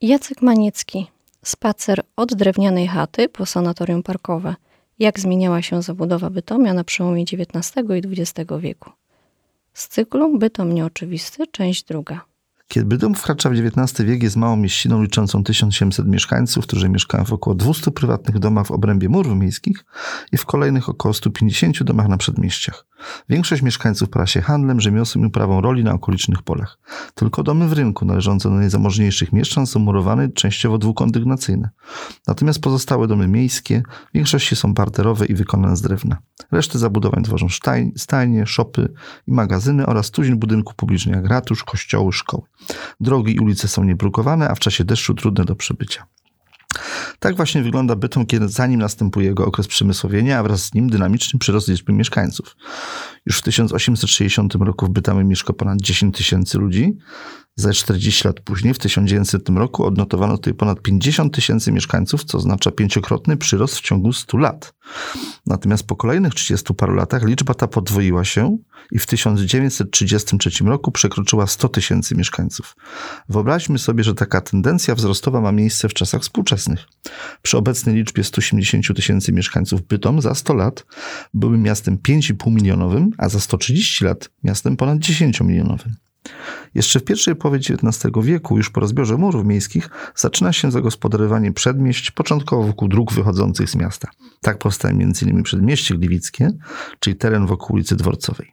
Jacek Maniecki. Spacer od drewnianej chaty po sanatorium parkowe. Jak zmieniała się zabudowa Bytomia na przełomie XIX i XX wieku. Z cyklu Bytom nieoczywisty, część druga. Kiedy Bydom wkracza w XIX wiek, jest małą mieściną liczącą 1700 mieszkańców, którzy mieszkają w około 200 prywatnych domach w obrębie murów miejskich i w kolejnych około 150 domach na przedmieściach. Większość mieszkańców para się handlem, rzemiosłem i uprawą roli na okolicznych polach. Tylko domy w rynku należące do najzamożniejszych mieszczan są murowane częściowo dwukondygnacyjne. Natomiast pozostałe domy miejskie w większości są parterowe i wykonane z drewna. Resztę zabudowań tworzą stajnie, szopy i magazyny oraz tuzin budynków publicznych jak ratusz, kościoły, szkoły. Drogi i ulice są niebrukowane, a w czasie deszczu trudne do przebycia. Tak właśnie wygląda Bytom, kiedy zanim następuje jego okres przemysłowienia, a wraz z nim dynamiczny przyrost liczby mieszkańców. Już w 1860 roku w Bytomie mieszka ponad 10 tysięcy ludzi, za 40 lat później, w 1900 roku, odnotowano tutaj ponad 50 tysięcy mieszkańców, co oznacza pięciokrotny przyrost w ciągu 100 lat. Natomiast po kolejnych 30 paru latach liczba ta podwoiła się i w 1933 roku przekroczyła 100 tysięcy mieszkańców. Wyobraźmy sobie, że taka tendencja wzrostowa ma miejsce w czasach współczesnych. Przy obecnej liczbie 180 tysięcy mieszkańców Bytom za 100 lat byłby miastem 5,5 milionowym, a za 130 lat miastem ponad 10 milionowym. Jeszcze w pierwszej połowie XIX wieku, już po rozbiorze murów miejskich, zaczyna się zagospodarowanie przedmieść, początkowo wokół dróg wychodzących z miasta. Tak powstaje m.in. przedmieście Gliwickie, czyli teren wokół ulicy Dworcowej.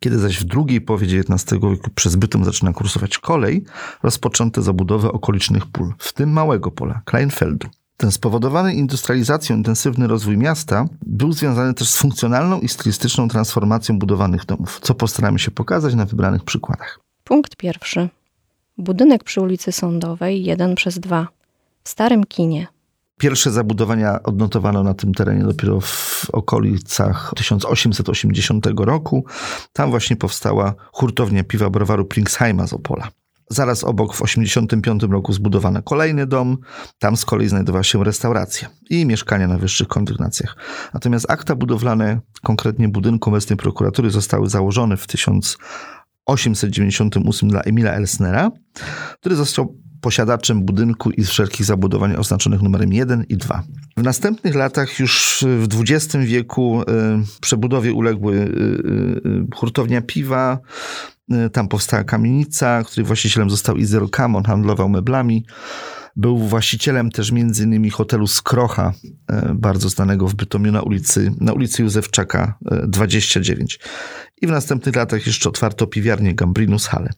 Kiedy zaś w drugiej połowie XIX wieku przez Bytom zaczyna kursować kolej, rozpoczęto zabudowę okolicznych pól, w tym małego pola, Kleinfeldu. Ten spowodowany industrializacją intensywny rozwój miasta był związany też z funkcjonalną i stylistyczną transformacją budowanych domów, co postaramy się pokazać na wybranych przykładach. Punkt pierwszy. Budynek przy ulicy Sądowej 1 przez 2 w starym kinie. Pierwsze zabudowania odnotowano na tym terenie dopiero w okolicach 1880 roku. Tam właśnie powstała hurtownia piwa browaru Pringsheima z Opola. Zaraz obok w 1985 roku zbudowano kolejny dom. Tam z kolei znajdowała się restauracja i mieszkania na wyższych kondygnacjach. Natomiast akta budowlane, konkretnie budynku obecnej prokuratury, zostały założone w 1898 dla Emila Elsnera, który został posiadaczem budynku i wszelkich zabudowań oznaczonych numerem 1 i 2. W następnych latach, już w XX wieku, y, przebudowie uległy y, y, hurtownia piwa, tam powstała kamienica, której właścicielem został Izyro Kamon, handlował meblami. Był właścicielem też między innymi hotelu Skrocha, bardzo znanego w Bytomiu na ulicy, na ulicy Józefczaka 29. I w następnych latach jeszcze otwarto piwiarnię Gambrinus Halle.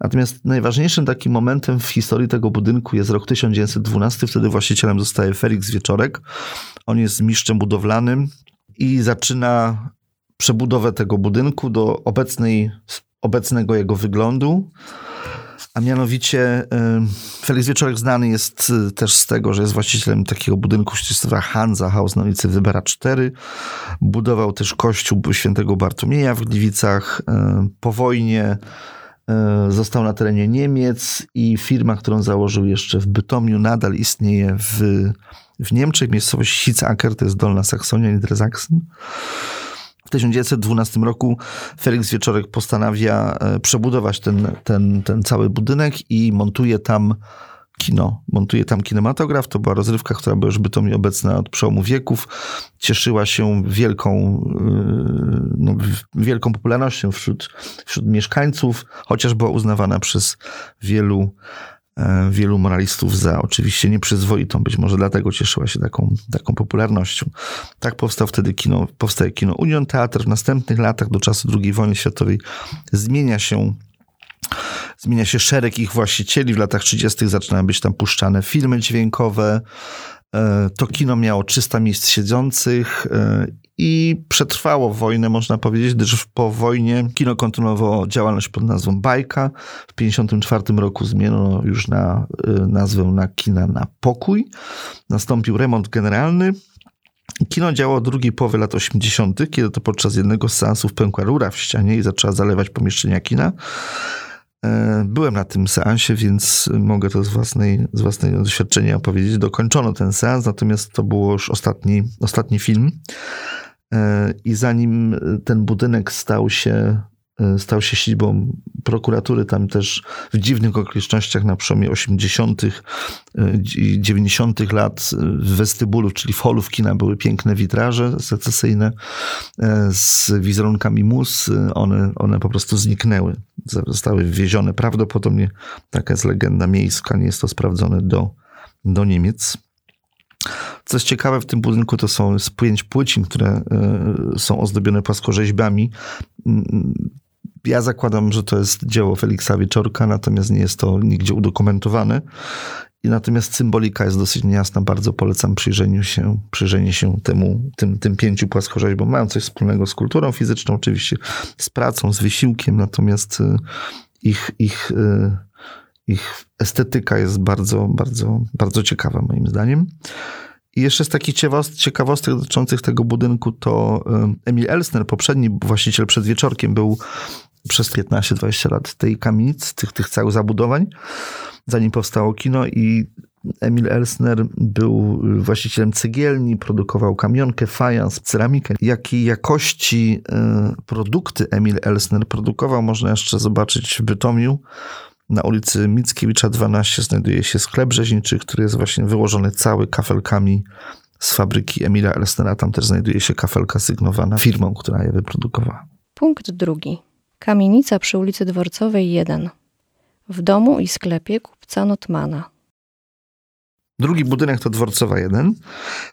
Natomiast najważniejszym takim momentem w historii tego budynku jest rok 1912. Wtedy właścicielem zostaje Felix Wieczorek. On jest mistrzem budowlanym i zaczyna przebudowę tego budynku do obecnej, obecnego jego wyglądu. A mianowicie Felix Wieczorek znany jest y, też z tego, że jest właścicielem takiego budynku, nazywa Hansa House na ulicy Wybera 4. Budował też kościół świętego Bartłomieja w Gliwicach. Po wojnie E, został na terenie Niemiec i firma, którą założył jeszcze w Bytomiu, nadal istnieje w, w Niemczech. Miejscowość Hitzacker, to jest Dolna Saksonia, Niedersachsen. W 1912 roku Felix Wieczorek postanawia e, przebudować ten, ten, ten cały budynek i montuje tam kino. Montuje tam kinematograf. To była rozrywka, która była już bytom obecna od przełomu wieków. Cieszyła się wielką, yy, no, wielką popularnością wśród, wśród mieszkańców, chociaż była uznawana przez wielu, e, wielu moralistów za oczywiście nieprzyzwoitą. Być może dlatego cieszyła się taką, taką popularnością. Tak powstał wtedy kino, powstaje kino Union Teatr. W następnych latach, do czasu II wojny światowej, zmienia się Zmienia się szereg ich właścicieli. W latach 30. zaczynają być tam puszczane filmy dźwiękowe. E, to kino miało 300 miejsc siedzących e, i przetrwało wojnę, można powiedzieć, gdyż po wojnie kino kontynuowało działalność pod nazwą Bajka. W 1954 roku zmieniono już na e, nazwę na kina na pokój. Nastąpił remont generalny. Kino działało drugiej połowy lat 80., kiedy to podczas jednego z seansów pękła rura w ścianie i zaczęła zalewać pomieszczenia kina. E, byłem na tym seansie, więc mogę to z, własnej, z własnego doświadczenia opowiedzieć. Dokończono ten seans, natomiast to był już ostatni, ostatni film. E, I zanim ten budynek stał się e, stał się siedzibą prokuratury, tam też w dziwnych okolicznościach na przełomie 80. i 90. lat w westybulu, czyli w holu w kina były piękne witraże secesyjne z wizerunkami mus. One, one po prostu zniknęły, zostały wwiezione. Prawdopodobnie taka jest legenda miejska, nie jest to sprawdzone do, do Niemiec. Co jest ciekawe w tym budynku, to są spięć płycin, które e, są ozdobione płaskorzeźbami. Mm, ja zakładam, że to jest dzieło Feliksa Wieczorka, natomiast nie jest to nigdzie udokumentowane. I natomiast symbolika jest dosyć niejasna. Bardzo polecam przyjrzeniu się, przyjrzenie się temu, tym, tym pięciu płaskorzeźbom. Mają coś wspólnego z kulturą fizyczną, oczywiście, z pracą, z wysiłkiem, natomiast e, ich, ich, e, ich estetyka jest bardzo, bardzo, bardzo ciekawa moim zdaniem. I jeszcze z takich ciekawostek dotyczących tego budynku to Emil Elsner, poprzedni właściciel przed wieczorkiem, był przez 15-20 lat tej kamienicy, tych, tych całych zabudowań, zanim powstało kino i Emil Elsner był właścicielem cegielni, produkował kamionkę, fajans, ceramikę. Jakiej jakości e, produkty Emil Elsner produkował, można jeszcze zobaczyć w Bytomiu. Na ulicy Mickiewicza 12 znajduje się sklep rzeźniczy, który jest właśnie wyłożony cały kafelkami z fabryki Emila Elsnera. Tam też znajduje się kafelka sygnowana firmą, która je wyprodukowała. Punkt drugi. Kamienica przy ulicy Dworcowej 1. W domu i sklepie kupca Notmana. Drugi budynek to Dworcowa 1.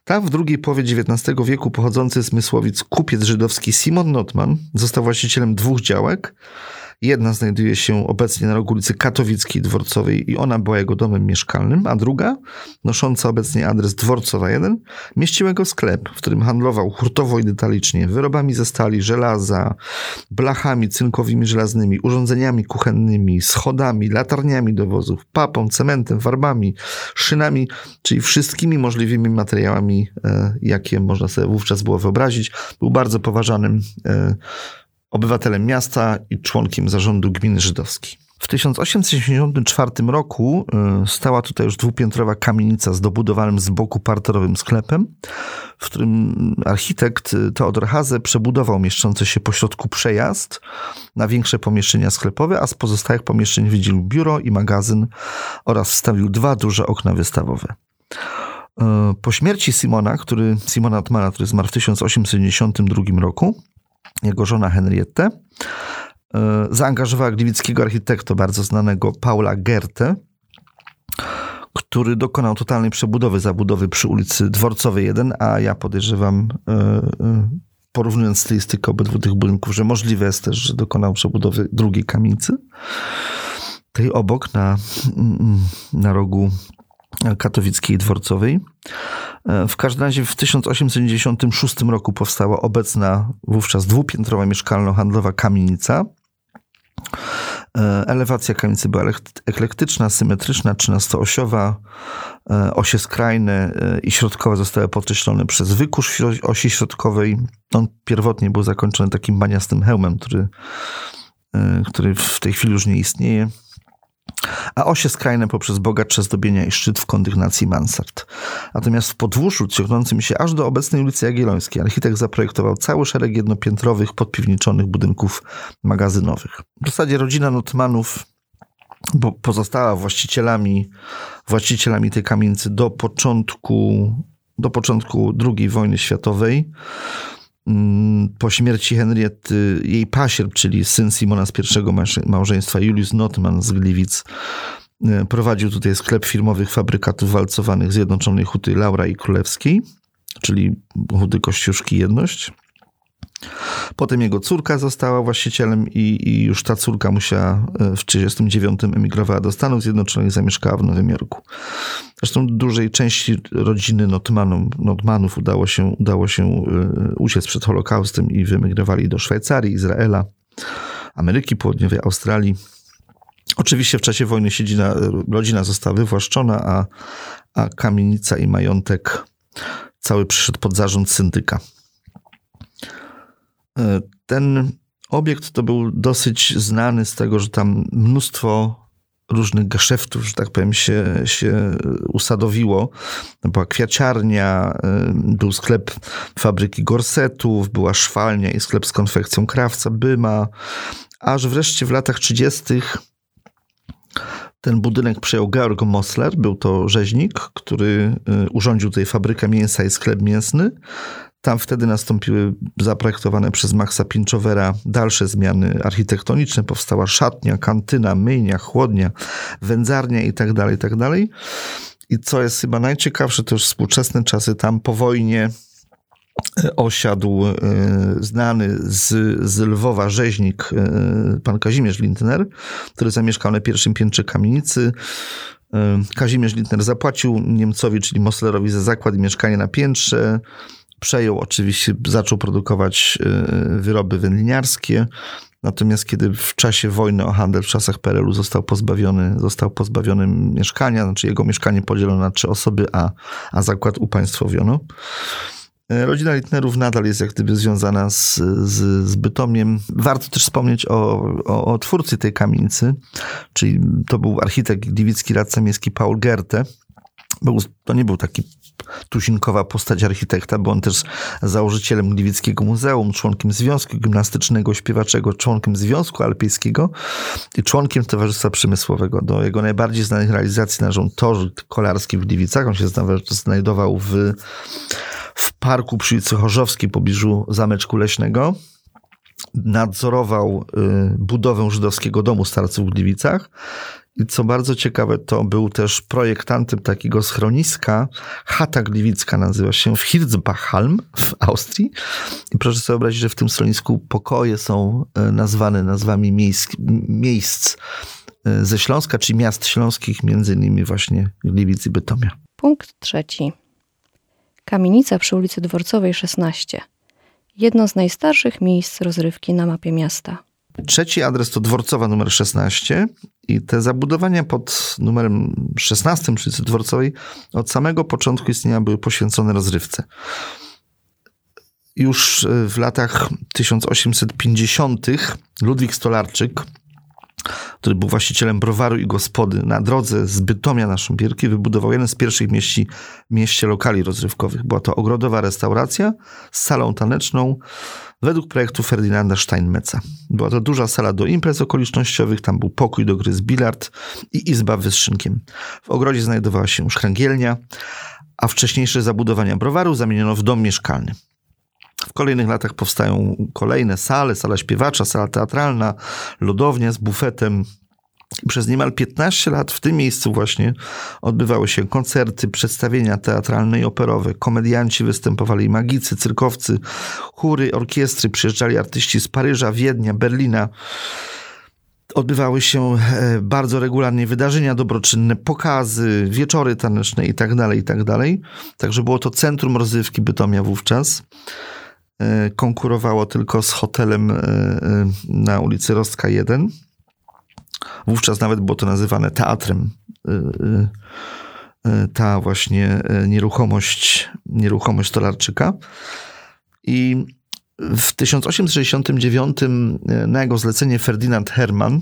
Tam w drugiej połowie XIX wieku pochodzący z Mysłowic kupiec żydowski Simon Notman został właścicielem dwóch działek, Jedna znajduje się obecnie na rogu ulicy Katowickiej Dworcowej i ona była jego domem mieszkalnym, a druga, nosząca obecnie adres Dworcowa 1, mieściła jego sklep, w którym handlował hurtowo i detalicznie wyrobami ze stali, żelaza, blachami cynkowymi żelaznymi, urządzeniami kuchennymi, schodami, latarniami do wozów, papą, cementem, farbami, szynami, czyli wszystkimi możliwymi materiałami, e, jakie można sobie wówczas było wyobrazić. Był bardzo poważanym e, obywatelem miasta i członkiem zarządu gminy żydowskiej. W 1874 roku y, stała tutaj już dwupiętrowa kamienica z dobudowanym z boku parterowym sklepem, w którym architekt Teodor Haze przebudował mieszczący się pośrodku przejazd na większe pomieszczenia sklepowe, a z pozostałych pomieszczeń wydzielił biuro i magazyn oraz wstawił dwa duże okna wystawowe. Y, po śmierci Simona, który, Simona Atmana, który zmarł w 1892 roku, jego żona Henriette, e, zaangażowała gliwickiego architekta bardzo znanego Paula Gerte, który dokonał totalnej przebudowy zabudowy przy ulicy Dworcowej 1, a ja podejrzewam, e, e, porównując stylistykę obydwu tych budynków, że możliwe jest też, że dokonał przebudowy drugiej kamienicy. Tej obok na, na rogu katowickiej dworcowej. E, w każdym razie w 1896 roku powstała obecna wówczas dwupiętrowa mieszkalno-handlowa kamienica. E, elewacja kamienicy była eklektyczna, symetryczna, 13-osiowa. E, osie skrajne i środkowe zostały podkreślone przez wykurz osi środkowej. On pierwotnie był zakończony takim baniastym hełmem, który, który w tej chwili już nie istnieje a osie skrajne poprzez bogatsze zdobienia i szczyt w kondygnacji mansard. Natomiast w podwórzu ciągnącym się aż do obecnej ulicy Jagiellońskiej architekt zaprojektował cały szereg jednopiętrowych, podpiwniczonych budynków magazynowych. W zasadzie rodzina Notmanów pozostała właścicielami, właścicielami tej kamienicy do początku, do początku II wojny światowej. Mm, po śmierci Henriety jej pasierb, czyli syn Simona z pierwszego małżeństwa, Julius Notman z Gliwic, e, prowadził tutaj sklep firmowych fabrykatów walcowanych Zjednoczonej Huty Laura i Królewskiej, czyli Huty Kościuszki Jedność. Potem jego córka została właścicielem i, i już ta córka musiała e, w 1939 emigrowała do Stanów Zjednoczonych zamieszkała w Nowym Jorku. Zresztą dużej części rodziny Notmanów, Notmanów udało się, udało się e, uciec przed Holokaustem i wyemigrowali do Szwajcarii, Izraela, Ameryki Południowej, Australii. Oczywiście w czasie wojny siedzina, rodzina została wywłaszczona, a, a kamienica i majątek cały przyszedł pod zarząd syndyka. E, ten obiekt to był dosyć znany z tego, że tam mnóstwo różnych geszeftów, że tak powiem, się, się usadowiło. Była kwiaciarnia, e, był sklep fabryki gorsetów, była szwalnia i sklep z konfekcją krawca Byma, aż wreszcie w latach 30. ten budynek przejął Georg Mosler, był to rzeźnik, który y, urządził tutaj fabrykę mięsa i sklep mięsny. Tam wtedy nastąpiły zaprojektowane przez Maxa Pinchowera dalsze zmiany architektoniczne. Powstała szatnia, kantyna, myjnia, chłodnia, wędzarnia itd., tak itd. Tak I co jest chyba najciekawsze, to już współczesne czasy tam po wojnie e, osiadł e, znany z, z Lwowa rzeźnik e, pan Kazimierz Lindner, który zamieszkał na pierwszym piętrze kamienicy. Kazimierz Lindner zapłacił Niemcowi, czyli Moslerowi za zakład i mieszkanie na piętrze przejął oczywiście, zaczął produkować y, wyroby wędliniarskie, Natomiast kiedy w czasie wojny o handel w czasach PRL-u został pozbawiony, został pozbawiony mieszkania, znaczy jego mieszkanie podzielono na trzy osoby, a, a zakład upaństwowiono. Y, rodzina Litnerów nadal jest jak gdyby związana z, z, z Bytomiem. Warto też wspomnieć o, o, o twórcy tej kamienicy, czyli to był architekt gliwicki radca miejski Paul Gerte. Był, to nie był taki tuzinkowa postać architekta, bo on też założycielem Gliwickiego Muzeum, członkiem Związku Gimnastycznego Śpiewaczego, członkiem Związku Alpejskiego i członkiem Towarzystwa Przemysłowego. Do jego najbardziej znanych realizacji należą tor kolarski w Gliwicach. On się znajdował w, w parku przy ulicy Chorzowskiej, pobliżu Zameczku Leśnego nadzorował y, budowę żydowskiego domu starców w Gliwicach i co bardzo ciekawe, to był też projektantem takiego schroniska. Chata Gliwicka nazywa się w Hirzbachhalm w Austrii. I proszę sobie wyobrazić, że w tym schronisku pokoje są e, nazwane nazwami miejsc, miejsc ze Śląska, czy miast śląskich, między innymi właśnie Gliwic i Bytomia. Punkt trzeci. Kamienica przy ulicy Dworcowej 16. Jedno z najstarszych miejsc rozrywki na mapie miasta. Trzeci adres to dworcowa numer 16 i te zabudowania pod numerem 16 przy dworcowej od samego początku istnienia były poświęcone rozrywce. Już w latach 1850 Ludwik Stolarczyk który był właścicielem browaru i gospody, na drodze z Bytomia na Szumperki wybudował jeden z pierwszych mieści, mieście lokali rozrywkowych. Była to ogrodowa restauracja z salą taneczną według projektu Ferdynanda Steinmetza. Była to duża sala do imprez okolicznościowych, tam był pokój do gry z bilard i izba wyszynkiem. W ogrodzie znajdowała się szkręgielnia, a wcześniejsze zabudowania browaru zamieniono w dom mieszkalny. W kolejnych latach powstają kolejne sale, sala śpiewacza, sala teatralna, lodownia z bufetem. Przez niemal 15 lat w tym miejscu właśnie odbywały się koncerty, przedstawienia teatralne i operowe. Komedianci występowali, magicy, cyrkowcy, chóry, orkiestry, przyjeżdżali artyści z Paryża, Wiednia, Berlina. Odbywały się e, bardzo regularnie wydarzenia dobroczynne, pokazy, wieczory taneczne itd., tak itd. Tak Także było to centrum rozrywki Bytomia wówczas. E, konkurowało tylko z hotelem e, e, na ulicy Rostka 1. Wówczas nawet było to nazywane teatrem. Ta właśnie nieruchomość, nieruchomość Stolarczyka. I w 1869 na jego zlecenie Ferdynand Hermann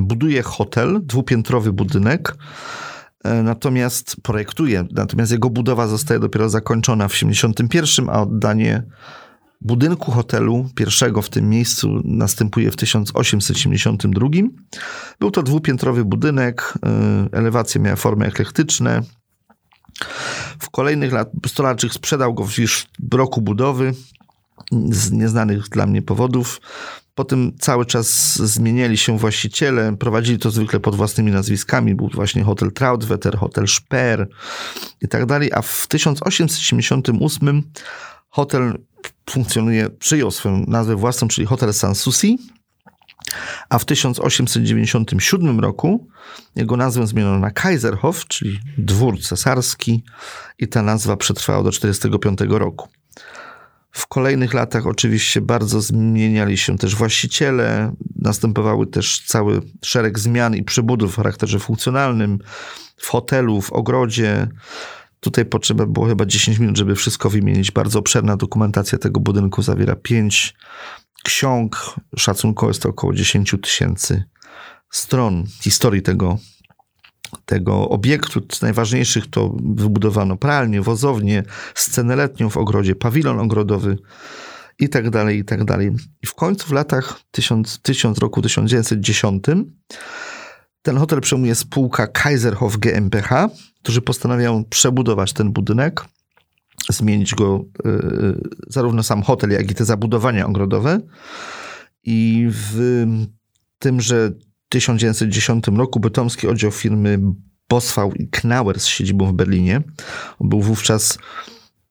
buduje hotel, dwupiętrowy budynek, natomiast projektuje, natomiast jego budowa zostaje dopiero zakończona w 1971, a oddanie budynku hotelu pierwszego w tym miejscu następuje w 1872. Był to dwupiętrowy budynek, e, elewacja miała formy eklektyczne. W kolejnych latach Stolarczyk sprzedał go już w roku budowy z nieznanych dla mnie powodów. Potem cały czas zmieniali się właściciele, prowadzili to zwykle pod własnymi nazwiskami. Był właśnie hotel Trautwetter, hotel Speer i tak dalej. A w 1878 hotel funkcjonuje, przyjął swoją nazwę własną, czyli Hotel Sanssouci. A w 1897 roku jego nazwę zmieniono na Kaiserhof, czyli dwór cesarski i ta nazwa przetrwała do 1945 roku. W kolejnych latach oczywiście bardzo zmieniali się też właściciele, następowały też cały szereg zmian i przybudów w charakterze funkcjonalnym w hotelu, w ogrodzie. Tutaj potrzeba było chyba 10 minut, żeby wszystko wymienić. Bardzo obszerna dokumentacja tego budynku zawiera 5 ksiąg. Szacunkowo jest to około 10 tysięcy stron historii tego tego obiektu. Z najważniejszych to wybudowano pralnię, wozownię, scenę letnią w ogrodzie, pawilon ogrodowy i tak dalej, i tak dalej. I w końcu w latach 1000, 1000 roku 1910 ten hotel przejmuje spółka Kaiserhof GmbH, którzy postanawiają przebudować ten budynek, zmienić go y, zarówno sam hotel, jak i te zabudowania ogrodowe. I w tymże 1910 roku bytomski oddział firmy Boswał i Knauer z siedzibą w Berlinie. Był wówczas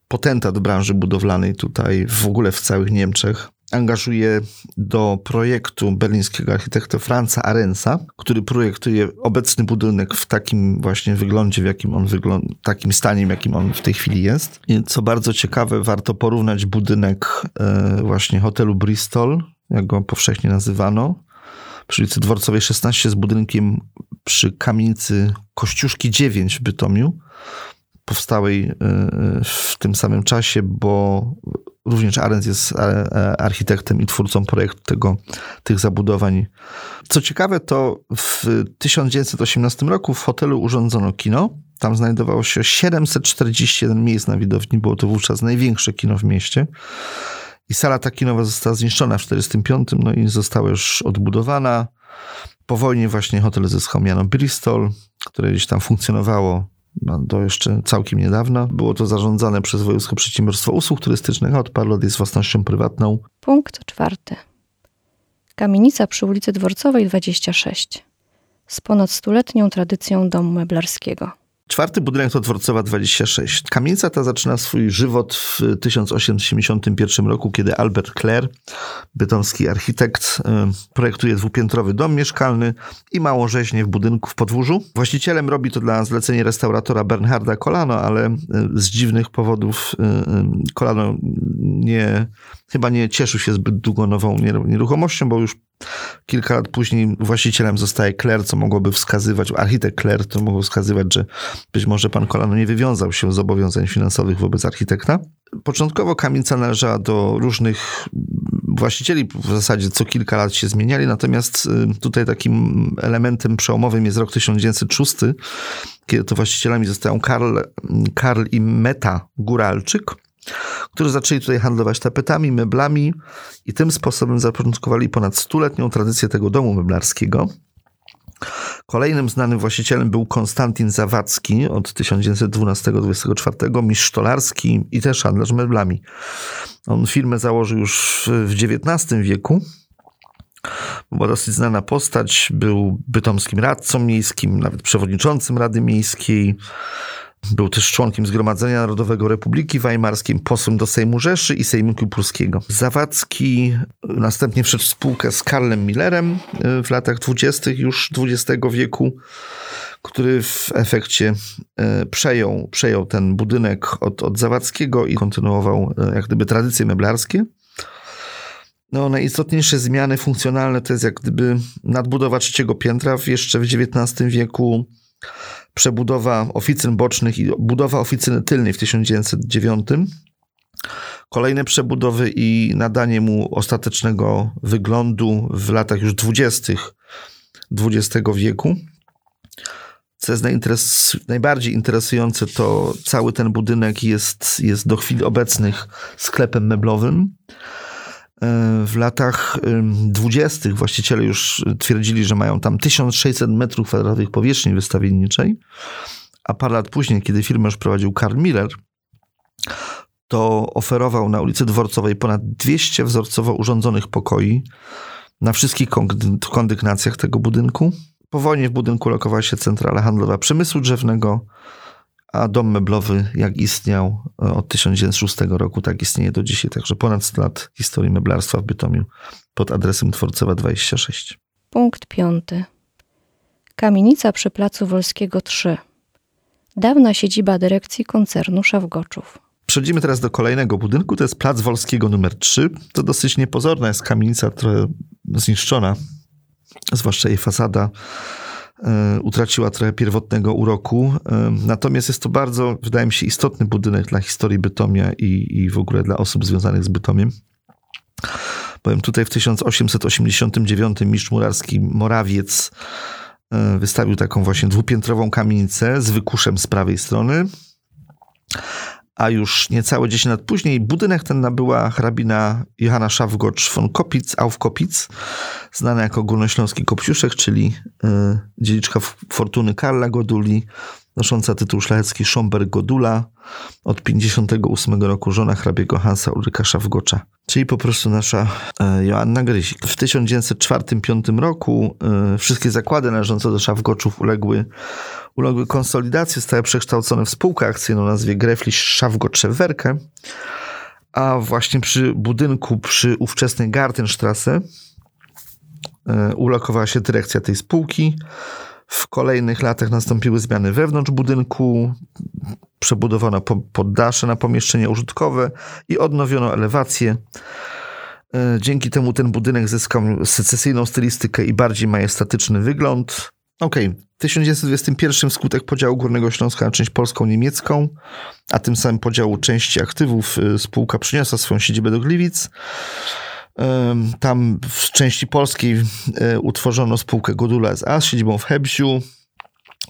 potentat branży budowlanej tutaj, w ogóle w całych Niemczech. Angażuje do projektu berlińskiego architekta Franza Arensa, który projektuje obecny budynek w takim właśnie wyglądzie, w jakim on wygląda, takim stanie, w jakim on w tej chwili jest. I co bardzo ciekawe, warto porównać budynek e, właśnie hotelu Bristol, jak go powszechnie nazywano, przy ulicy Dworcowej 16 z budynkiem przy kamienicy Kościuszki 9 w Bytomiu, powstałej e, w tym samym czasie, bo również Arens jest e, e, architektem i twórcą projektu tego, tych zabudowań. Co ciekawe, to w 1918 roku w hotelu urządzono kino. Tam znajdowało się 741 miejsc na widowni. Było to wówczas największe kino w mieście. I sala ta kinowa została zniszczona w 1945, no i została już odbudowana. Po wojnie właśnie hotel zyskał Bristol, które gdzieś tam funkcjonowało no, do jeszcze całkiem niedawna. Było to zarządzane przez Wojewódzkie Przedsiębiorstwo Usług Turystycznych, a od jest własnością prywatną. Punkt czwarty. Kamienica przy ulicy Dworcowej 26 z ponad stuletnią tradycją domu meblarskiego. Czwarty budynek to Dworcowa 26. Kamienica ta zaczyna swój żywot w 1871 roku, kiedy Albert Kler, bytomski architekt, projektuje dwupiętrowy dom mieszkalny i małą rzeźnię w budynku w podwórzu. Właścicielem robi to dla zlecenia restauratora Bernharda Kolano, ale z dziwnych powodów Kolano nie, chyba nie cieszył się zbyt długo nową nieruchomością, bo już Kilka lat później właścicielem zostaje Kler, co mogłoby wskazywać, architekt Kler, to mogło wskazywać, że być może pan Kolano nie wywiązał się z zobowiązań finansowych wobec architekta. Początkowo kamienica należała do różnych właścicieli, w zasadzie co kilka lat się zmieniali, natomiast y, tutaj takim elementem przełomowym jest rok 1906, kiedy to właścicielami zostają Karl, Karl i Meta Góralczyk, którzy zaczęli tutaj handlować tapetami, meblami i tym sposobem zapoczątkowali ponad stuletnią tradycję tego domu meblarskiego. Kolejnym znanym właścicielem był Konstantin Zawadzki od 1912-24, mistrz sztolarski i też handlarz meblami. On firmę założył już w XIX wieku. Była dosyć znana postać, był bytomskim radcą miejskim, nawet przewodniczącym Rady Miejskiej. Był też członkiem Zgromadzenia Narodowego Republiki Weimarskiej, posłem do Sejmu Rzeszy i Sejmiku Polskiego. Zawadzki następnie wszedł w spółkę z Karlem Millerem e, w latach dwudziestych już XX wieku, który w efekcie e, przejął, przejął ten budynek od, od Zawadzkiego i kontynuował e, jak gdyby tradycje meblarskie. No, najistotniejsze zmiany funkcjonalne to jest jak gdyby nadbudowa trzeciego piętra w jeszcze w XIX wieku, przebudowa oficyn bocznych i budowa oficyny tylnej w 1909. Kolejne przebudowy i nadanie mu ostatecznego wyglądu w latach już dwudziestych XX wieku. Co jest najbardziej interesujące, to cały ten budynek jest, jest do chwili obecnych sklepem meblowym. W latach dwudziestych właściciele już twierdzili, że mają tam 1600 metrów kwadratowych powierzchni wystawienniczej, a parę lat później, kiedy firmę już prowadził Karl Miller, to oferował na ulicy Dworcowej ponad 200 wzorcowo urządzonych pokoi na wszystkich kondygnacjach tego budynku. Po wojnie w budynku lokowała się centrala handlowa przemysłu drzewnego, a dom meblowy, jak istniał e, od 1906 roku, tak istnieje do dzisiaj. Także ponad 100 lat historii meblarstwa w Bytomiu pod adresem Tworcowa 26. Punkt piąty. Kamienica przy Placu Wolskiego 3. Dawna siedziba dyrekcji koncernu Szawgoczów. Przechodzimy teraz do kolejnego budynku, to jest Plac Wolskiego numer 3. To dosyć niepozorna jest kamienica, trochę zniszczona, zwłaszcza jej fasada utraciła trochę pierwotnego uroku. E, natomiast jest to bardzo, wydaje mi się, istotny budynek dla historii Bytomia i, i w ogóle dla osób związanych z Bytomiem. Powiem tutaj w 1889 mistrz murarski Morawiec e, wystawił taką właśnie dwupiętrową kamienicę z wykuszem z prawej strony. A już niecałe 10 lat później budynek ten nabyła hrabina Johanna Szafgocz von Kopitz, auf Kopitz, znana jako Górnośląski Kopciuszek, czyli y, dziedziczka fortuny Karla Goduli, nosząca tytuł szlachecki Schomberg Godula, od 58 roku żona hrabiego Hansa Ulryka Szafgocza, czyli po prostu nasza e, Joanna Grysik. W 1904-1905 roku e, wszystkie zakłady należące do Szafgoczów uległy, uległy konsolidacji, zostały przekształcone w spółkę akcyjną o nazwie Grefliś Szafgotschewerke, a właśnie przy budynku przy ówczesnej Gartenstrasse e, ulokowała się dyrekcja tej spółki. W kolejnych latach nastąpiły zmiany wewnątrz budynku, przebudowano poddasze na pomieszczenia użytkowe i odnowiono elewację. E, dzięki temu ten budynek zyskał secesyjną stylistykę i bardziej majestatyczny wygląd. Okej, okay. w 1921 wskutek podziału Górnego Śląska na część polską niemiecką, a tym samym podziału części aktywów, e, spółka przyniosła swoją siedzibę do Gliwic. Tam w części polskiej e, utworzono spółkę Godula S.A. z siedzibą w Hebsiu.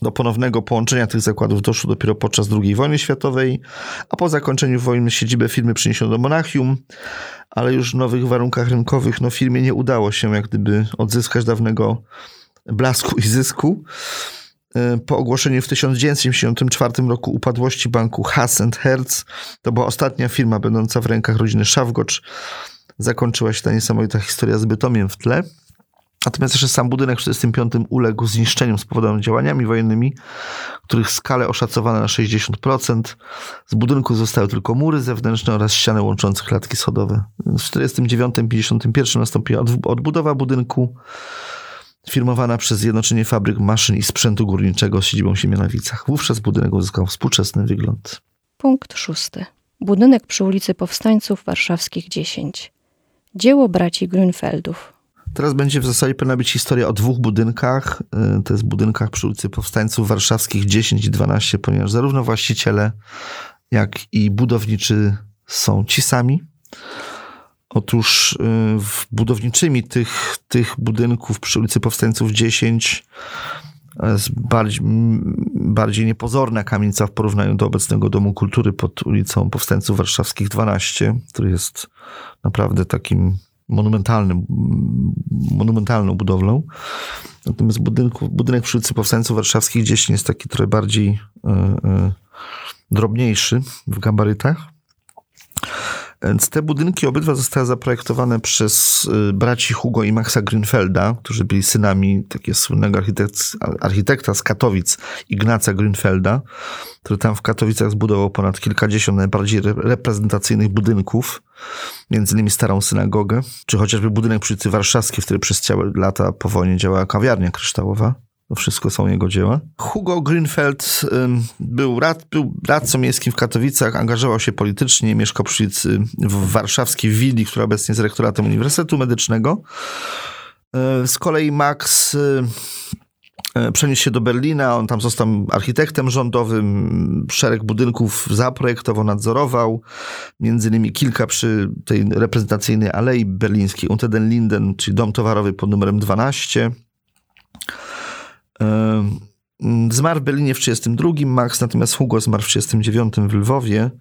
Do ponownego połączenia tych zakładów doszło dopiero podczas II wojny światowej, a po zakończeniu wojny siedzibę firmy przeniesiono do Monachium, ale już w nowych warunkach rynkowych no, firmie nie udało się jak gdyby odzyskać dawnego blasku i zysku. E, po ogłoszeniu w 1974 roku upadłości banku Hass Hertz, to była ostatnia firma będąca w rękach rodziny Szawgocz, zakończyła się ta niesamowita historia z Bytomiem w tle. Natomiast jeszcze sam budynek w 1945 uległ zniszczeniom spowodowanym działaniami wojennymi, których skalę oszacowano na 60%. Z budynku zostały tylko mury zewnętrzne oraz ściany łączące klatki schodowe. W 1949-1951 nastąpiła odbudowa budynku firmowana przez Zjednoczenie Fabryk Maszyn i Sprzętu Górniczego z siedzibą w Siemianowicach. Wówczas budynek uzyskał współczesny wygląd. Punkt szósty. Budynek przy ulicy Powstańców Warszawskich 10. Dzieło braci Grünfeldów. Teraz będzie w zasadzie powinna być historia o dwóch budynkach. Y, to jest budynkach przy ulicy Powstańców Warszawskich 10 i 12, ponieważ zarówno właściciele, jak i budowniczy są ci sami. Otóż y, budowniczymi tych, tych budynków przy ulicy Powstańców 10 jest bardziej, bardziej niepozorna kamienica w porównaniu do obecnego Domu Kultury pod ulicą Powstańców Warszawskich 12, który jest naprawdę takim monumentalnym, monumentalną budowlą. Natomiast budynku, budynek przy ulicy Powstańców Warszawskich gdzieś jest taki trochę bardziej y, y, drobniejszy w gabarytach. Więc te budynki obydwa zostały zaprojektowane przez y, braci Hugo i Maxa Grünfelda, którzy byli synami takiego słynnego architekta z Katowic, Ignaca Grünfelda, który tam w Katowicach zbudował ponad kilkadziesiąt najbardziej reprezentacyjnych budynków, między innymi starą synagogę, czy chociażby budynek przy ulicy Warszawskiej, w którym przez całe lata po wojnie działała kawiarnia kryształowa. To wszystko są jego dzieła. Hugo Grünfeld był, rad, był radcą miejskim w Katowicach, angażował się politycznie, mieszkał przy ulicy w warszawskiej willi, która obecnie jest rektoratem Uniwersytetu Medycznego. E, z kolei Max e, przeniósł się do Berlina, on tam został architektem rządowym, szereg budynków zaprojektował, nadzorował, między innymi kilka przy tej reprezentacyjnej alei berlińskiej, Unter den Linden, czyli dom towarowy pod numerem 12. Zmarł w Berlinie w 1932, Max natomiast Hugo zmarł w 1939 w Lwowie.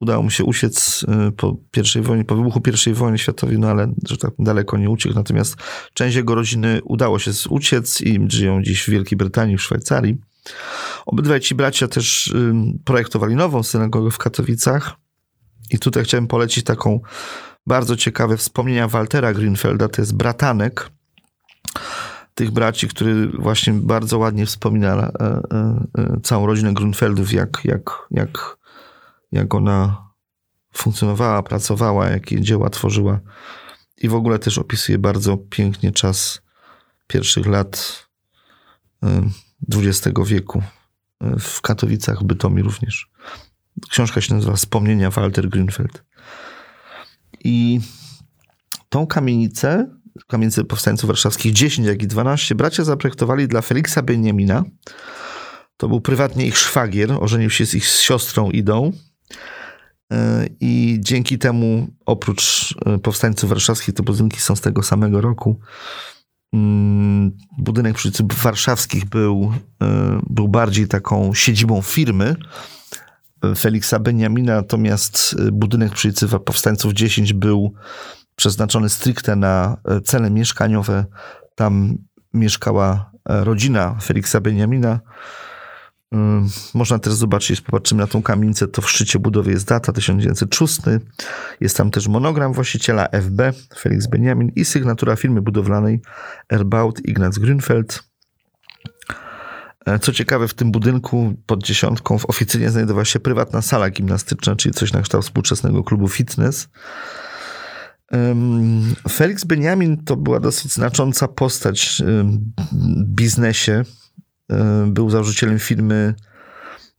Udało mu się uciec y, po pierwszej wojnie, po wybuchu I wojny światowej, no ale że tak daleko nie uciekł. Natomiast część jego rodziny udało się uciec i żyją dziś w Wielkiej Brytanii, w Szwajcarii. Obydwaj ci bracia też projektowali nową synagogę w Katowicach. I tutaj chciałem polecić taką bardzo ciekawe wspomnienia Waltera Greenfelda, to jest bratanek tych braci, który właśnie bardzo ładnie wspomina e, e, e, całą rodzinę Grunfeldów, jak, jak, jak, jak ona funkcjonowała, pracowała, jakie dzieła tworzyła. I w ogóle też opisuje bardzo pięknie czas pierwszych lat XX wieku w Katowicach, w Bytomi również. Książka się nazywa Wspomnienia Walter Grünfeld. I tą kamienicę kamienicy powstańców warszawskich 10, jak i 12 bracia zaprojektowali dla Feliksa Benjamina. To był prywatnie ich szwagier, ożenił się z ich siostrą Idą. E, I dzięki temu, oprócz e, powstańców warszawskich, te budynki są z tego samego roku. Mm, budynek przy warszawskich był, e, był bardziej taką siedzibą firmy, Feliksa Beniamina, natomiast budynek przy ulicy Powstańców 10 był przeznaczony stricte na cele mieszkaniowe. Tam mieszkała rodzina Feliksa Beniamina. Można też zobaczyć, popatrzymy na tą kamienicę, to w szczycie budowy jest data 1906. Jest tam też monogram właściciela FB, Felix Benjamin i sygnatura firmy budowlanej Erbaut Ignaz Grünfeld. E, co ciekawe, w tym budynku pod dziesiątką w oficynie znajdowała się prywatna sala gimnastyczna, czyli coś na kształt współczesnego klubu fitness. Felix Benjamin to była dosyć znacząca postać w biznesie był założycielem firmy,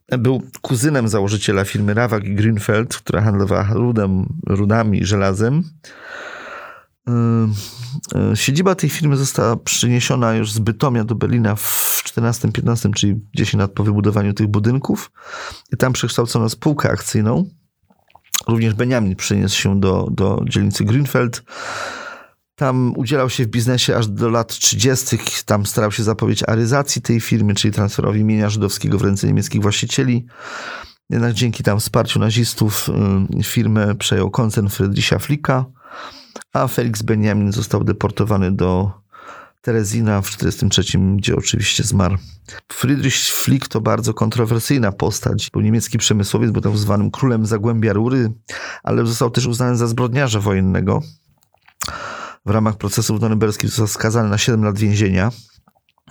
e, był kuzynem założyciela firmy Rawak i Grünfeld, która handlowała rudem, rudami i żelazem. E, siedziba tej firmy została przeniesiona już z Bytomia do Berlina w 14-15, czyli 10 lat po wybudowaniu tych budynków. I tam przekształcono spółkę akcyjną. Również Benjamin przeniósł się do, do dzielnicy Grünfeld. Tam udzielał się w biznesie aż do lat 30. Tam starał się zapowiedzieć aryzacji tej firmy, czyli transferowi mienia żydowskiego w ręce niemieckich właścicieli. Jednak dzięki tam wsparciu nazistów y, firmę przejął koncern Friedricha Flicka, a Felix Benjamin został deportowany do Terezina w 1943, gdzie oczywiście zmarł. Friedrich Flick to bardzo kontrowersyjna postać. Był niemiecki przemysłowiec, był tak zwanym królem Zagłębia Rury, ale został też uznany za zbrodniarza wojennego w ramach procesów norymberskich został skazany na 7 lat więzienia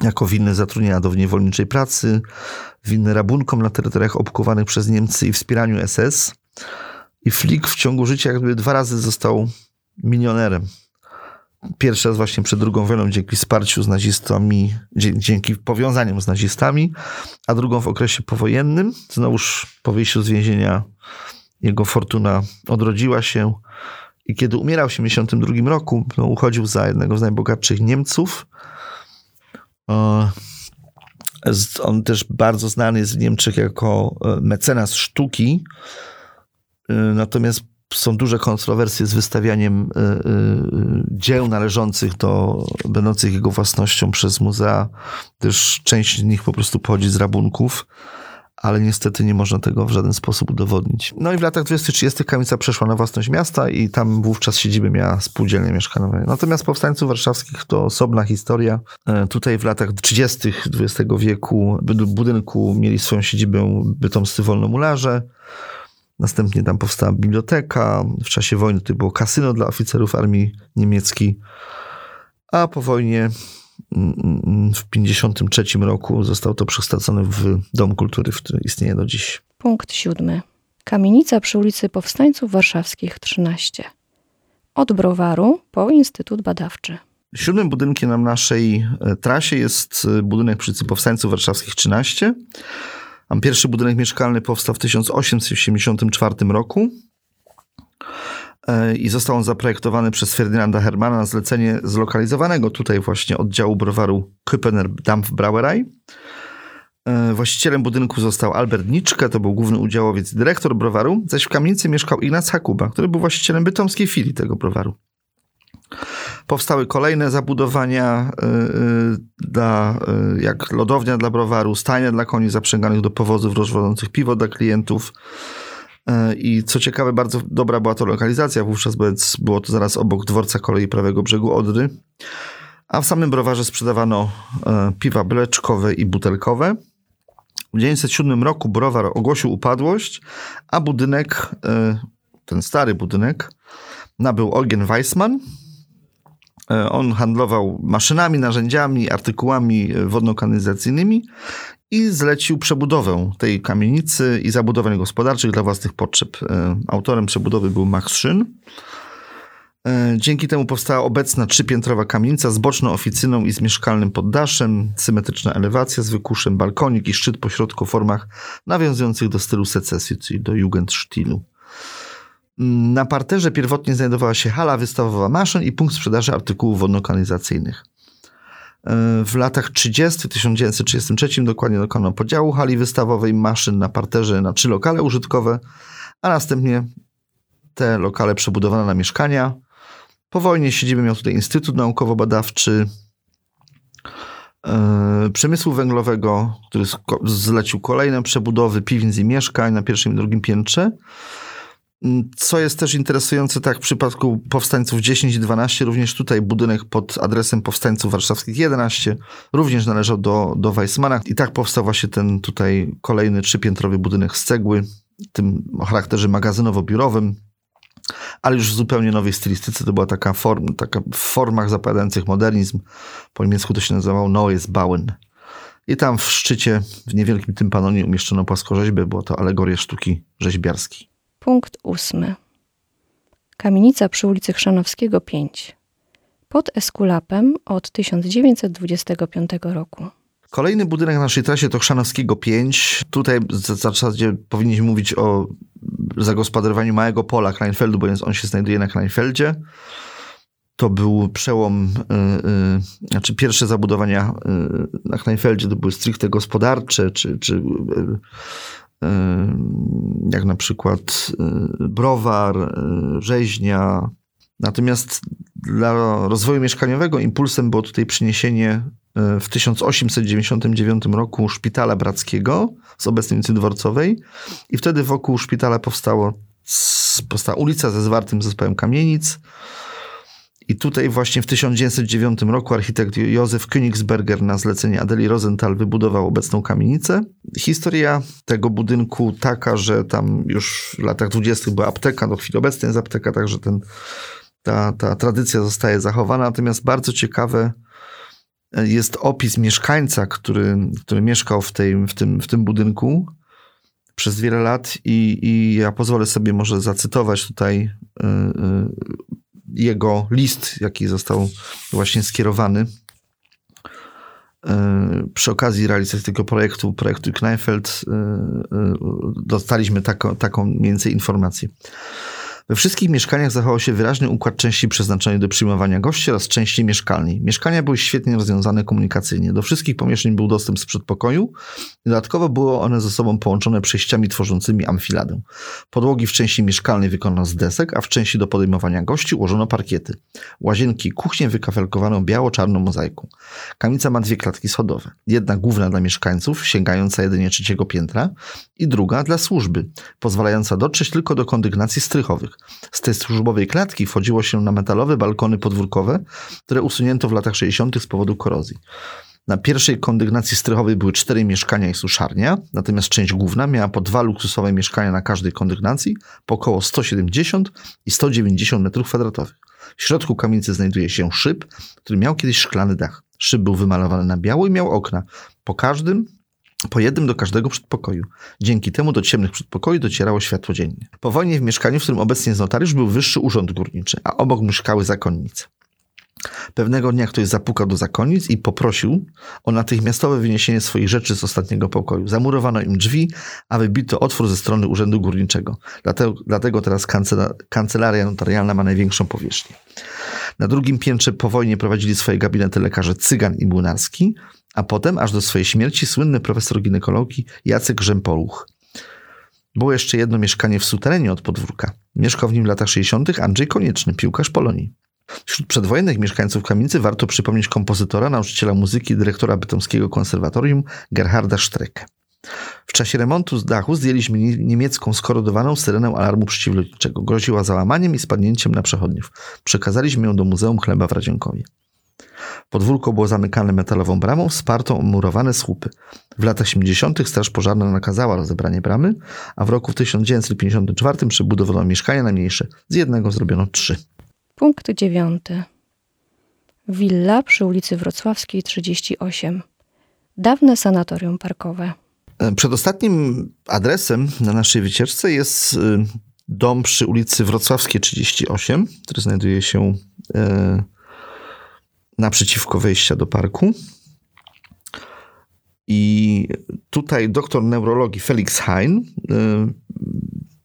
jako winny zatrudnienia do niewolniczej pracy, winny rabunkom na terytoriach okupowanych przez Niemcy i wspieraniu SS. I Flick w ciągu życia jakby dwa razy został milionerem. Pierwszy raz właśnie przed II wojną dzięki wsparciu z nazistami, dzięki powiązaniom z nazistami, a drugą w okresie powojennym. Znowuż po wyjściu z więzienia jego fortuna odrodziła się i kiedy umierał w 1972 roku, no, uchodził za jednego z najbogatszych Niemców. On też bardzo znany jest w Niemczech jako e, mecenas sztuki. E, natomiast są duże kontrowersje z wystawianiem e, dzieł należących do, będących jego własnością przez muzea, gdyż część z nich po prostu pochodzi z rabunków ale niestety nie można tego w żaden sposób udowodnić. No i w latach 20-30 kamienica przeszła na własność miasta i tam wówczas siedziby miała spółdzielnie mieszkaniowe. Natomiast powstańców warszawskich to osobna historia. E, tutaj w latach 30. XX wieku w budynku mieli swoją siedzibę bytomscy wolnomularze. Następnie tam powstała biblioteka. W czasie wojny to było kasyno dla oficerów armii niemieckiej. A po wojnie w 1953 roku został to przekształcony w Dom Kultury, który istnieje do dziś. Punkt siódmy. Kamienica przy ulicy Powstańców Warszawskich 13. Od browaru po Instytut Badawczy. Siódmym budynkiem na naszej e, trasie jest e, budynek przy ulicy Powstańców Warszawskich 13. Pierwszy budynek mieszkalny powstał w 1884 roku. E, i został on zaprojektowany przez Ferdynanda Hermana na zlecenie zlokalizowanego tutaj właśnie oddziału browaru Küppener Dampfbrauerei. E, właścicielem budynku został Albert Niczke, to był główny udziałowiec i dyrektor browaru, zaś w kamienicy mieszkał Ignac Hakuba, który był właścicielem bytomskiej filii tego browaru. Powstały kolejne zabudowania e, dla, jak lodownia dla browaru, stajnia dla koni zaprzęganych do powozów rozwodzących piwo dla klientów, E, I co ciekawe, bardzo dobra była to lokalizacja wówczas, bo było to zaraz obok dworca kolei prawego brzegu Odry. A w samym browarze sprzedawano e, piwa bleczkowe i butelkowe. W 1907 roku browar ogłosił upadłość, a budynek, e, ten stary budynek, nabył Eugen Weissmann. On handlował maszynami, narzędziami, artykułami wodno-kanalizacyjnymi i zlecił przebudowę tej kamienicy i zabudowań gospodarczych dla własnych potrzeb. E, autorem przebudowy był Max Szyn. E, dzięki temu powstała obecna trzypiętrowa kamienica z boczną oficyną i z mieszkalnym poddaszem, symetryczna elewacja z wykuszem, balkonik i szczyt pośrodku w formach nawiązujących do stylu secesji, czyli do Jugendstilu. Na parterze pierwotnie znajdowała się hala wystawowa maszyn i punkt sprzedaży artykułów wodno-kanalizacyjnych. E, w latach 30, 1933 dokładnie dokonano podziału hali wystawowej maszyn na parterze na trzy lokale użytkowe, a następnie te lokale przebudowano na mieszkania. Po wojnie siedzibę miał tutaj Instytut Naukowo-Badawczy. e, przemysłu węglowego, który zlecił kolejne przebudowy piwnic i mieszkań na pierwszym i drugim piętrze. Mm, co jest też interesujące, tak w przypadku powstańców 10 i 12, również tutaj budynek pod adresem powstańców warszawskich 11 również należał do, do Weissmana. I tak powstał właśnie ten tutaj kolejny trzypiętrowy budynek z cegły, tym o charakterze magazynowo-biurowym, ale już w zupełnie nowej stylistyce. To była taka, form, taka w formach zapowiadających modernizm. Po niemiecku to się nazywało Neues Bauen. I tam w szczycie, w niewielkim tympanonie umieszczono płaskorzeźbę, było to alegoria sztuki rzeźbiarskiej. Punkt ósmy. Kamienica przy ulicy Chrzanowskiego 5. Pod Eskulapem od 1925 roku. Kolejny budynek na naszej trasie to Chrzanowskiego 5. Tutaj w zasadzie powinniśmy mówić o zagospodarowaniu małego pola Kleinfeldu, bo on się znajduje na Kleinfeldzie. To był przełom, yy, yy, znaczy pierwsze zabudowania yy, na Kleinfeldzie to były stricte gospodarcze, czy, czy y, jak na przykład y, browar, y, rzeźnia. Natomiast dla rozwoju mieszkaniowego impulsem było tutaj przyniesienie y, w 1899 roku szpitala brackiego z obecnej ulicy Dworcowej i wtedy wokół szpitala powstało, powstała ulica ze zwartym zespołem kamienic, i tutaj właśnie w 1909 roku architekt Józef Königsberger na zlecenie Adeli Rosenthal wybudował obecną kamienicę. Historia tego budynku taka, że tam już w latach 20. była apteka, do chwili obecnej jest apteka, także ten, ta, ta tradycja zostaje zachowana. Natomiast bardzo ciekawe jest opis mieszkańca, który, który mieszkał w, tej, w, tym, w tym budynku przez wiele lat i, i ja pozwolę sobie może zacytować tutaj y, y, jego list, jaki został właśnie skierowany e, przy okazji realizacji tego projektu, projektu Kneinfeld, e, dostaliśmy taką, taką więcej informację. We wszystkich mieszkaniach zachował się wyraźny układ części przeznaczonej do przyjmowania gości oraz części mieszkalnej. Mieszkania były świetnie rozwiązane komunikacyjnie. Do wszystkich pomieszczeń był dostęp z przedpokoju. Dodatkowo były one ze sobą połączone przejściami tworzącymi amfiladę. Podłogi w części mieszkalnej wykonano z desek, a w części do podejmowania gości ułożono parkiety. Łazienki i kuchnię wykafelkowano biało-czarną mozaiką. Kamienica ma dwie klatki schodowe. Jedna główna dla mieszkańców, sięgająca jedynie trzeciego piętra i druga dla służby, pozwalająca dotrzeć tylko do kondygnacji strychowych. Z tej służbowej klatki wchodziło się na metalowe balkony podwórkowe, które usunięto w latach 60. z powodu korozji. Na pierwszej kondygnacji strychowej były cztery mieszkania i suszarnia, natomiast część główna miała po dwa luksusowe mieszkania na każdej kondygnacji, po około 170 i 190 m2. W środku kamienicy znajduje się szyb, który miał kiedyś szklany dach. Szyb był wymalowany na biało i miał okna. Po każdym po jednym do każdego przedpokoju. Dzięki temu do ciemnych przedpokoi docierało światło dzienne. Po wojnie w mieszkaniu, w którym obecnie jest notariusz, był wyższy urząd górniczy, a obok mieszkały zakonnice. Pewnego dnia ktoś zapukał do zakonnic i poprosił o natychmiastowe wyniesienie swoich rzeczy z ostatniego pokoju. Zamurowano im drzwi, a wybito otwór ze strony urzędu górniczego. Dlatego, dlatego teraz kancelaria notarialna ma największą powierzchnię. Na drugim piętrze po wojnie prowadzili swoje gabinety lekarze Cygan i Młynarski, a potem, aż do swojej śmierci, słynny profesor ginekologii Jacek Rzępoluch. Było jeszcze jedno mieszkanie w suterenie od podwórka. Mieszkał w nim w latach 60. Andrzej Konieczny, piłkarz Polonii. Wśród przedwojennych mieszkańców kamienicy warto przypomnieć kompozytora, nauczyciela muzyki, dyrektora bytomskiego konserwatorium Gerharda Strecke. W czasie remontu z dachu zdjęliśmy niemiecką skorodowaną syrenę alarmu przeciwlotniczego. Groziła załamaniem i spadnięciem na przechodniów. Przekazaliśmy ją do Muzeum Chleba w Radzienkowie. Podwórko było zamykane metalową bramą, wspartą o murowane słupy. W latach 70. Straż Pożarna nakazała rozebranie bramy, a w roku 1954 przebudowano mieszkania na mniejsze. Z jednego zrobiono trzy. Punkt dziewiąty. Willa przy ulicy Wrocławskiej 38. Dawne sanatorium parkowe. E, przedostatnim adresem na naszej wycieczce jest y, dom przy ulicy Wrocławskiej 38, który znajduje się e, naprzeciwko wejścia do parku. I tutaj doktor neurologii Felix Hein y,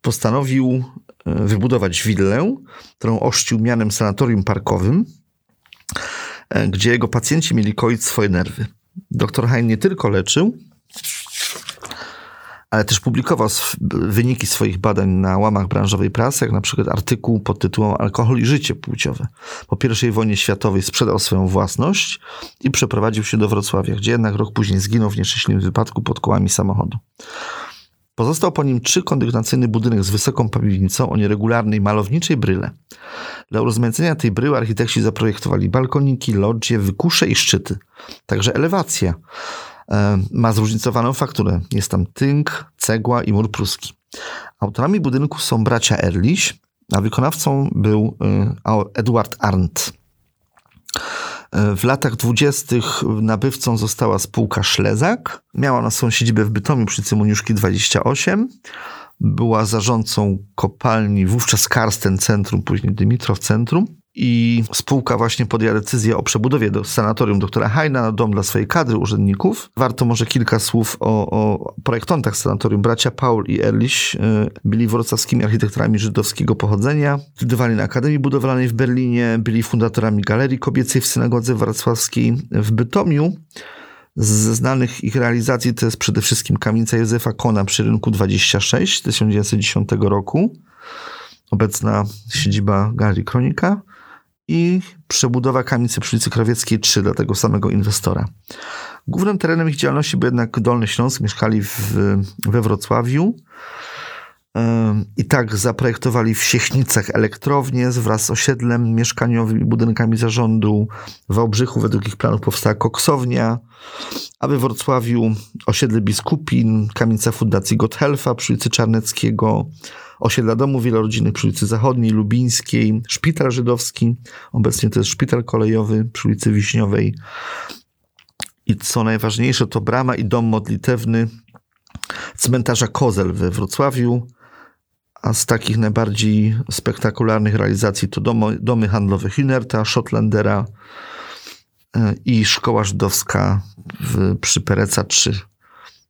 postanowił y, wybudować willę, którą ościł mianem sanatorium parkowym, gdzie jego pacjenci mieli koić swoje nerwy. Doktor Hein nie tylko leczył, ale też publikował wyniki swoich badań na łamach branżowej prasy, jak na przykład artykuł pod tytułem Alkohol i życie płciowe. Po I wojnie światowej sprzedał swoją własność i przeprowadził się do Wrocławia, gdzie jednak rok później zginął w nieszczęśliwym wypadku pod kołami samochodu. Pozostał po nim trzykondygnacyjny budynek z wysoką piwnicą o nieregularnej malowniczej bryle. Dla urozmaicenia tej bryły architekci zaprojektowali balkoniki, loddzie, wykusze i szczyty. Także elewacja ma zróżnicowaną fakturę. Jest tam tynk, cegła i mur pruski. Autorami budynku są bracia Erliś, a wykonawcą był e, Edward Arndt. W latach dwudziestych nabywcą została spółka Szlezak. Miała na swoją siedzibę w Bytomiu przy Cymoniuszki 28. Była zarządcą kopalni wówczas Karsten Centrum, później Dymitrow Centrum i spółka właśnie podjęła decyzję o przebudowie do sanatorium doktora Hajna na dom dla swojej kadry urzędników. Warto może kilka słów o, o projektantach sanatorium. Bracia Paul i Erlich y, byli wrocławskimi architekturami żydowskiego pochodzenia. Studiowali na Akademii Budowlanej w Berlinie, byli fundatorami Galerii Kobiecej w Synagodze Wrocławskiej w Bytomiu. Ze znanych ich realizacji to jest przede wszystkim kamienica Józefa Kona przy rynku 26 1910 roku. Obecna siedziba Galerii Kronika i przebudowa kamienicy przy ulicy Krawieckiej 3 dla tego samego inwestora. Głównym terenem ich działalności był jednak Dolny Śląsk, mieszkali w, we Wrocławiu i tak zaprojektowali w Siechnicach elektrownię wraz z osiedlem mieszkaniowym i budynkami zarządu. W Wałbrzychu według ich planów powstała koksownia, a we Wrocławiu osiedle biskupin, kamienica Fundacji Gotthelfa przy ulicy Czarneckiego, osiedla domów wielorodzinnych przy ulicy Zachodniej, Lubińskiej, szpital żydowski, obecnie to jest szpital kolejowy przy ulicy Wiśniowej. I co najważniejsze, to brama i dom modlitewny cmentarza Kozel we Wrocławiu, a z takich najbardziej spektakularnych realizacji to domy, domy handlowe Hinerta, Shotlandera e, i szkoła żydowska w, przy Pereca 3.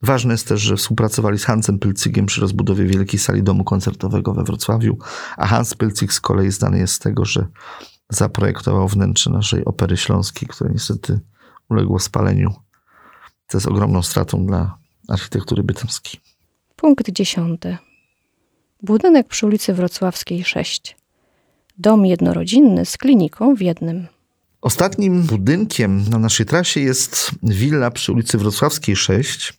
Ważne jest też, że współpracowali z Hansem Pylcygiem przy rozbudowie Wielkiej Sali Domu Koncertowego we Wrocławiu, a Hans Pylcyk z kolei znany jest z tego, że zaprojektował wnętrze naszej Opery Śląskiej, które niestety uległo spaleniu. To jest ogromną stratą dla architektury bytomskiej. Punkt dziesiąty. Budynek przy ulicy Wrocławskiej 6. Dom jednorodzinny z kliniką w jednym. Ostatnim budynkiem na naszej trasie jest willa przy ulicy Wrocławskiej 6.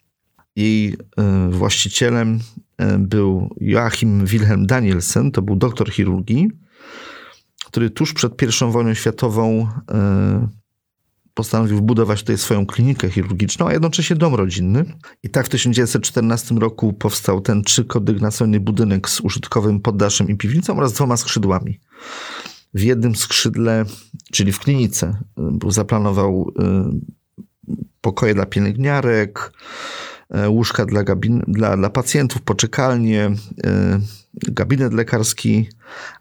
Jej e, właścicielem e, był Joachim Wilhelm Danielsen, to był doktor chirurgii, który tuż przed I wojną światową e, postanowił wbudować tutaj swoją klinikę chirurgiczną, a jednocześnie dom rodzinny. I tak w 1914 roku powstał ten trzykondygnacyjny budynek z użytkowym poddaszem i piwnicą oraz dwoma skrzydłami. W jednym skrzydle, czyli w klinice, zaplanował pokoje dla pielęgniarek, łóżka dla, gabin, dla, dla pacjentów, poczekalnie, e, gabinet lekarski,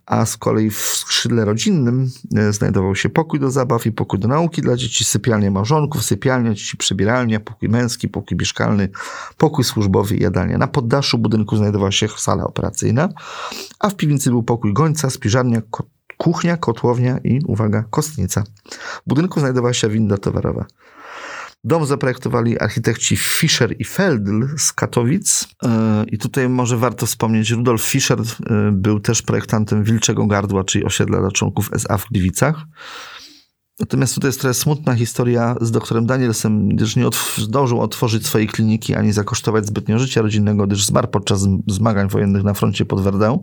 a z kolei w skrzydle rodzinnym e, znajdował się pokój do zabaw i pokój do nauki dla dzieci, sypialnia małżonków, sypialnia dzieci, przebieralnia, pokój męski, pokój mieszkalny, pokój służbowy i jadalnia. Na poddaszu budynku znajdowała się sala operacyjna, a w piwnicy był pokój gońca, spiżarnia, kuchnia, kotłownia i, uwaga, kostnica. W budynku znajdowała się winda towarowa. Dom zaprojektowali architekci Fischer i Feldl z Katowic. E, I tutaj może warto wspomnieć, Rudolf Fischer e, był też projektantem Wilczego Gardła, czyli osiedla dla członków SA w Gliwicach. Natomiast tutaj jest trochę smutna historia z doktorem Danielsem, gdyż nie zdążył otworzyć swojej kliniki ani zakosztować zbytnio życia rodzinnego, gdyż zmarł podczas zmagań wojennych na froncie pod Verdun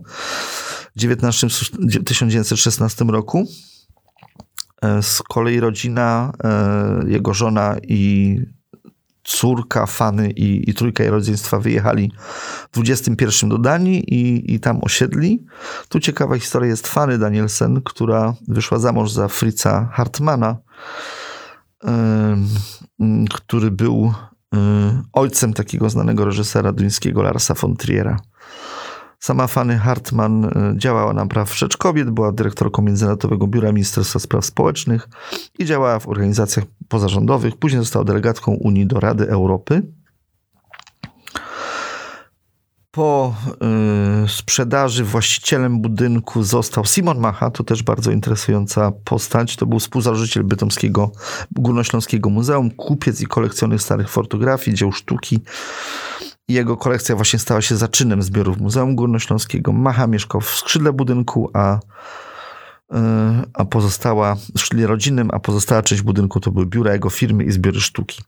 w 1916 roku. E, z kolei rodzina, e, jego żona i córka Fany i, i trójka jej rodzeństwa wyjechali w 21 do Danii i, i tam osiedli. Tu ciekawa historia jest Fany Danielsen, która wyszła za mąż za Fritza Hartmana, który był e, ojcem takiego znanego reżysera duńskiego Larsa von Triera. Sama Fanny Hartman e, działała na praw rzecz kobiet, była dyrektorką Międzynarodowego Biura Ministerstwa Spraw Społecznych i działała w organizacjach pozarządowych. Później została delegatką Unii do Rady Europy. Po y, sprzedaży właścicielem budynku został Simon Macha, to też bardzo interesująca postać. To był współzałożyciel Bytomskiego Górnośląskiego Muzeum, kupiec i kolekcjoner starych fotografii, dzieł sztuki. Jego kolekcja właśnie stała się zaczynem zbiorów Muzeum Górnośląskiego. Macha mieszkał w skrzydle budynku, a, e, a pozostała, w skrzydle rodzinnym, a pozostała część budynku to były biura jego firmy i zbiory sztuki.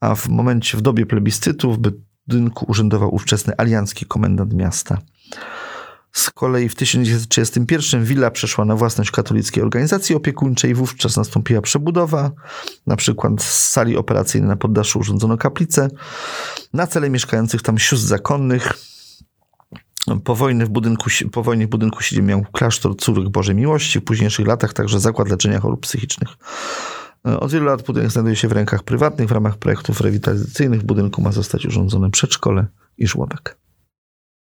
A w momencie, w dobie plebiscytu w budynku urzędował ówczesny aliancki komendant miasta. Z kolei w 1931 willa przeszła na własność katolickiej organizacji opiekuńczej. Wówczas nastąpiła przebudowa. Na przykład z sali operacyjnej na poddaszu urządzono kaplicę. Na cele mieszkających tam sióstr zakonnych. Po wojnie w budynku, po wojnie w budynku miał klasztor Córek Bożej Miłości. W późniejszych latach także zakład leczenia chorób psychicznych. Od wielu lat budynek znajduje się w rękach prywatnych. W ramach projektów rewitalizacyjnych w budynku ma zostać urządzone przedszkole i żłobek.